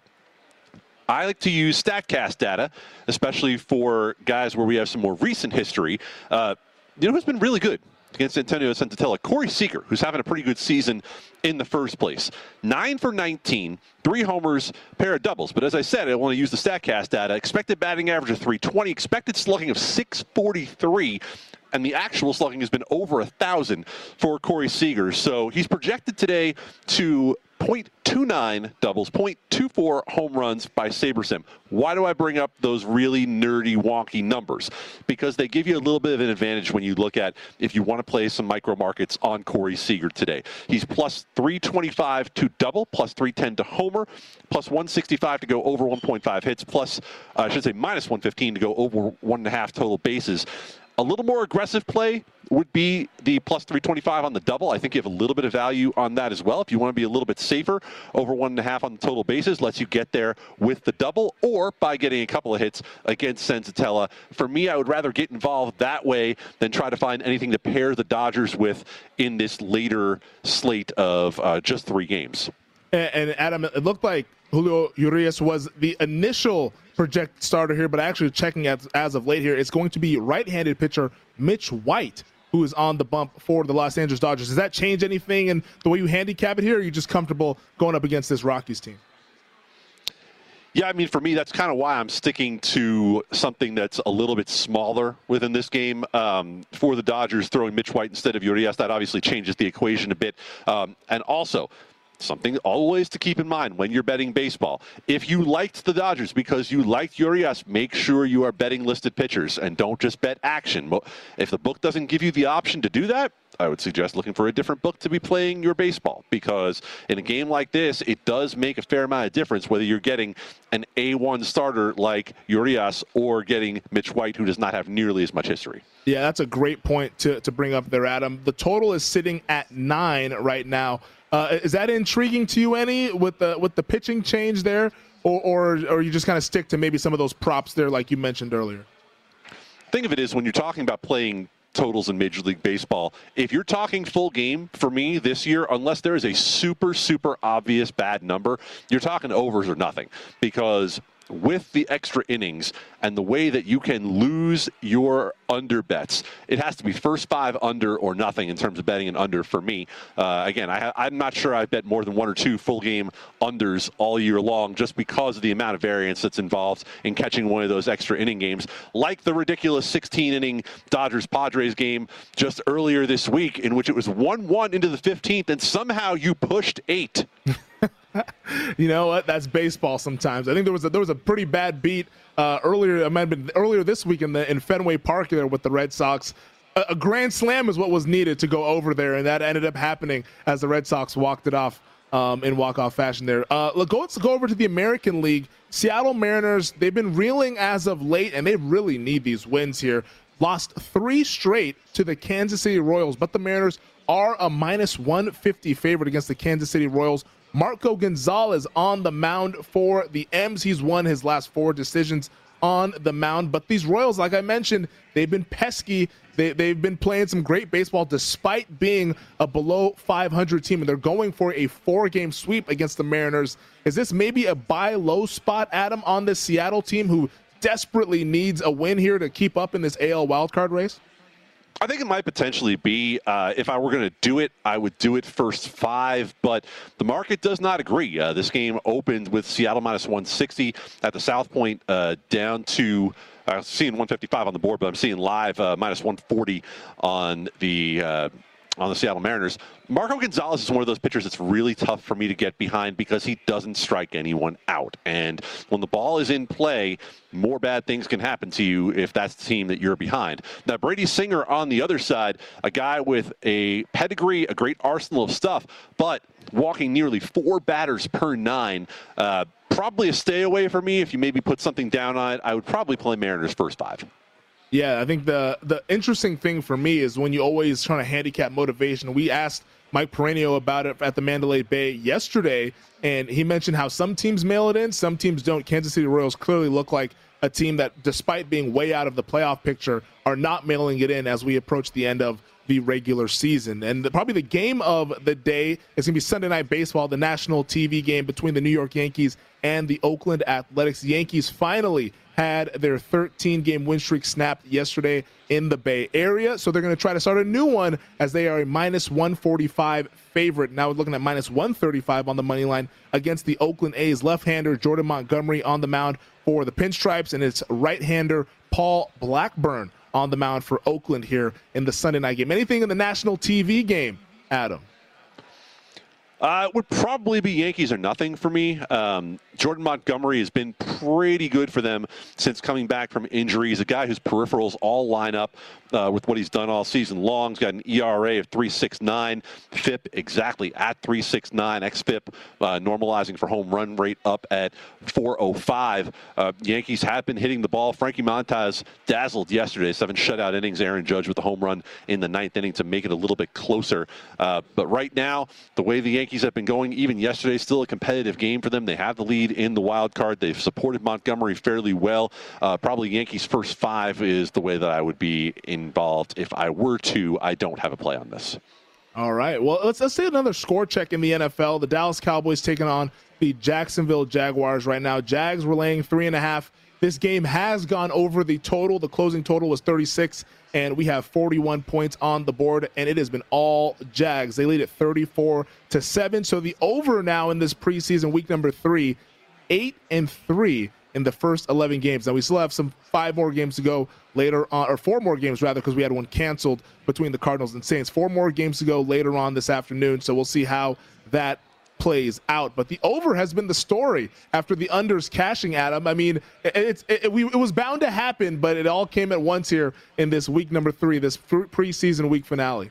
I like to use StatCast data, especially for guys where we have some more recent history. Uh, you know who's been really good against Antonio Senzatela? Corey Seager, who's having a pretty good season in the first place. Nine for 19, three homers, pair of doubles. But as I said, I want to use the StatCast data. Expected batting average of 320, expected slugging of 643 and the actual slugging has been over a thousand for Corey Seager. So he's projected today to 0.29 doubles, 0.24 home runs by SaberSim. Why do I bring up those really nerdy, wonky numbers? Because they give you a little bit of an advantage when you look at if you want to play some micro markets on Corey Seager today. He's plus 325 to double, plus 310 to homer, plus 165 to go over 1.5 hits, plus, uh, I should say, minus 115 to go over one and a half total bases. A little more aggressive play would be the plus 325 on the double. I think you have a little bit of value on that as well. If you want to be a little bit safer, over one and a half on the total bases lets you get there with the double or by getting a couple of hits against Senzatela. For me, I would rather get involved that way than try to find anything to pair the Dodgers with in this later slate of uh, just three games. And, and Adam, it looked like Julio Urias was the initial project starter here, but actually checking as, as of late here, it's going to be right-handed pitcher Mitch White who is on the bump for the Los Angeles Dodgers. Does that change anything in the way you handicap it here? Are you just comfortable going up against this Rockies team? Yeah, I mean, for me, that's kind of why I'm sticking to something that's a little bit smaller within this game. Um, for the Dodgers, throwing Mitch White instead of Urias, that obviously changes the equation a bit. Um, and also, something always to keep in mind when you're betting baseball. If you liked the Dodgers because you liked Urias, make sure you are betting listed pitchers and don't just bet action. If the book doesn't give you the option to do that, I would suggest looking for a different book to be playing your baseball because in a game like this, it does make a fair amount of difference whether you're getting an A1 starter like Urias or getting Mitch White, who does not have nearly as much history. Yeah, that's a great point to, to bring up there, Adam. The total is sitting at nine right now. Uh, is that intriguing to you any with the with the pitching change there, or or, or you just kind of stick to maybe some of those props there, like you mentioned earlier? Think of it as when you're talking about playing totals in Major League Baseball. If you're talking full game for me this year, unless there is a super, super obvious bad number, you're talking overs or nothing because with the extra innings and the way that you can lose your under bets, it has to be first five under or nothing in terms of betting an under for me. Uh, again, I, am not sure I bet more than one or two full game unders all year long just because of the amount of variance that's involved in catching one of those extra inning games, like the ridiculous 16 inning Dodgers Padres game just earlier this week, in which it was 1 1 into the 15th, and somehow you pushed eight. you know what? That's baseball. Sometimes I think there was a, there was a pretty bad beat uh, earlier. Been earlier this week in the in Fenway Park there with the Red Sox. A, a grand slam is what was needed to go over there, and that ended up happening as the Red Sox walked it off um, in walk off fashion. There. Uh, let's go over to the American League. Seattle Mariners. They've been reeling as of late, and they really need these wins here. Lost three straight to the Kansas City Royals, but the Mariners are a minus 150 favorite against the Kansas City Royals. Marco Gonzalez on the mound for the M's. He's won his last four decisions on the mound. But these Royals, like I mentioned, they've been pesky. They, they've been playing some great baseball despite being a below 500 team, and they're going for a four game sweep against the Mariners. Is this maybe a buy low spot, Adam, on this Seattle team who desperately needs a win here to keep up in this AL wildcard race? I think it might potentially be. Uh, if I were going to do it, I would do it first five, but the market does not agree. Uh, this game opened with Seattle minus 160 at the South Point, uh, down to. I'm seeing 155 on the board, but I'm seeing live uh, minus 140 on the uh, on the Seattle Mariners. Marco Gonzalez is one of those pitchers that's really tough for me to get behind because he doesn't strike anyone out. And when the ball is in play, more bad things can happen to you if that's the team that you're behind. Now, Brady Singer on the other side, a guy with a pedigree, a great arsenal of stuff, but walking nearly four batters per nine. Uh, probably a stay away for me. If you maybe put something down on it, I would probably play Mariners first five. Yeah, I think the the interesting thing for me is when you always trying to handicap motivation. We asked Mike Peranio about it at the Mandalay Bay yesterday, and he mentioned how some teams mail it in, some teams don't. Kansas City Royals clearly look like a team that, despite being way out of the playoff picture, are not mailing it in as we approach the end of the regular season. And the, probably the game of the day is going to be Sunday Night Baseball, the national TV game between the New York Yankees and the Oakland Athletics. The Yankees finally had their 13 game win streak snapped yesterday in the Bay Area. So they're going to try to start a new one as they are a minus 145 favorite. Now we're looking at minus 135 on the money line against the Oakland A's. Left hander Jordan Montgomery on the mound for the Pinstripes, and it's right hander Paul Blackburn on the mound for Oakland here in the Sunday night game. Anything in the national TV game, Adam? Uh, would probably be Yankees or nothing for me. Um, Jordan Montgomery has been pretty good for them since coming back from injury. He's a guy whose peripherals all line up uh, with what he's done all season long. He's got an ERA of 3.69, FIP exactly at 3.69, xFIP uh, normalizing for home run rate up at 4.05. Uh, Yankees have been hitting the ball. Frankie Montas dazzled yesterday, seven shutout innings. Aaron Judge with the home run in the ninth inning to make it a little bit closer. Uh, but right now, the way the Yankees have been going, even yesterday, still a competitive game for them. They have the lead in the wild card. They've supported Montgomery fairly well. Uh, probably Yankees' first five is the way that I would be involved. If I were to, I don't have a play on this. All right. Well, let's let's say another score check in the NFL. The Dallas Cowboys taking on the Jacksonville Jaguars right now. Jags were laying three and a half. This game has gone over the total. The closing total was 36, and we have 41 points on the board, and it has been all Jags. They lead at 34 to seven. So the over now in this preseason week number three, eight and three in the first 11 games. Now we still have some five more games to go later on, or four more games rather, because we had one canceled between the Cardinals and Saints. Four more games to go later on this afternoon. So we'll see how that plays out. But the over has been the story after the unders cashing them. I mean, it's it, it, it, was bound to happen, but it all came at once here in this week number three, this preseason week finale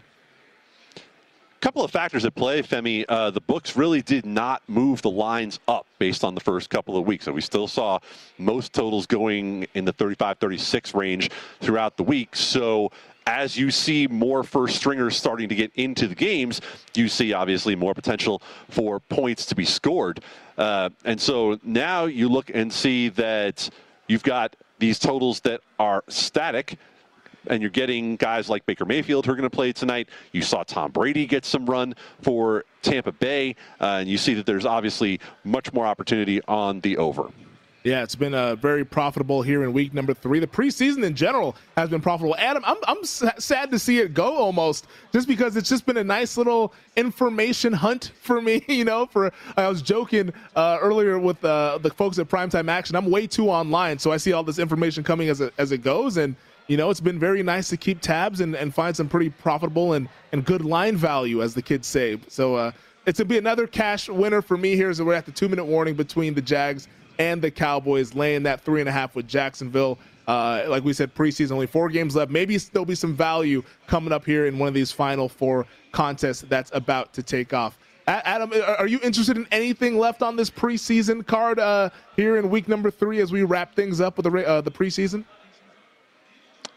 couple of factors at play, Femi. Uh, the books really did not move the lines up based on the first couple of weeks. So we still saw most totals going in the 35 36 range throughout the week. So as you see more first stringers starting to get into the games, you see obviously more potential for points to be scored. Uh, and so now you look and see that you've got these totals that are static and you're getting guys like Baker Mayfield who are going to play tonight. You saw Tom Brady get some run for Tampa Bay, uh, and you see that there's obviously much more opportunity on the over. Yeah, it's been uh, very profitable here in week number three. The preseason in general has been profitable. Adam, I'm, I'm sad to see it go almost, just because it's just been a nice little information hunt for me. You know, for I was joking uh, earlier with uh, the folks at Primetime Action. I'm way too online, so I see all this information coming as it, as it goes, and you know, it's been very nice to keep tabs and, and find some pretty profitable and, and good line value, as the kids say. So uh, it's going to be another cash winner for me here. So we're at the two minute warning between the Jags and the Cowboys, laying that three and a half with Jacksonville. Uh, like we said, preseason, only four games left. Maybe there'll be some value coming up here in one of these final four contests that's about to take off. Adam, are you interested in anything left on this preseason card uh, here in week number three as we wrap things up with the, uh, the preseason?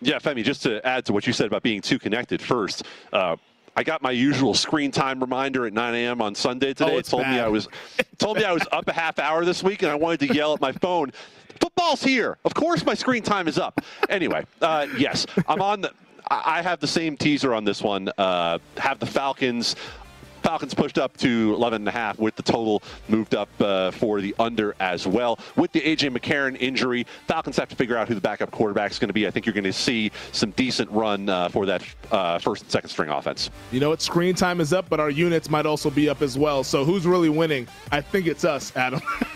Yeah, Femi, just to add to what you said about being too connected first, uh, I got my usual screen time reminder at 9 a.m. on Sunday today. Oh, it told bad. me I was told me I was up a half hour this week, and I wanted to yell at my phone. Football's here. Of course, my screen time is up. Anyway, uh, yes, I'm on the. I have the same teaser on this one. Uh, have the Falcons Falcons pushed up to 11 and a half with the total moved up uh, for the under as well. With the AJ McCarron injury, Falcons have to figure out who the backup quarterback is going to be. I think you're going to see some decent run uh, for that uh, first and second string offense. You know what? Screen time is up, but our units might also be up as well. So who's really winning? I think it's us, Adam.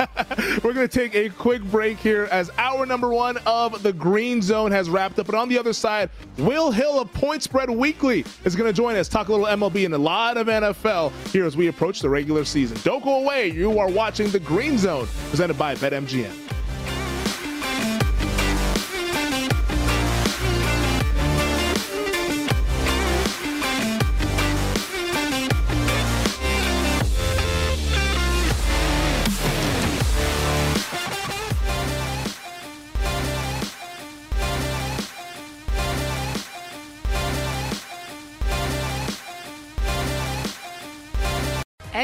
We're going to take a quick break here as hour number one of the Green Zone has wrapped up. But on the other side, Will Hill of Point Spread Weekly is going to join us, talk a little MLB and a lot of NFL here as we approach the regular season. Don't go away. You are watching the Green Zone, presented by BetMGM.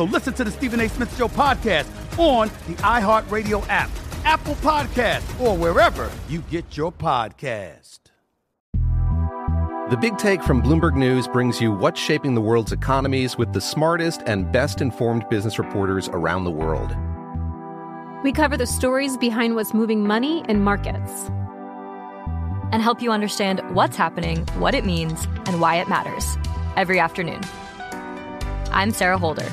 So listen to the Stephen A. Smith Show podcast on the iHeartRadio app, Apple Podcast, or wherever you get your podcast. The Big Take from Bloomberg News brings you what's shaping the world's economies with the smartest and best informed business reporters around the world. We cover the stories behind what's moving money and markets. And help you understand what's happening, what it means, and why it matters every afternoon. I'm Sarah Holder.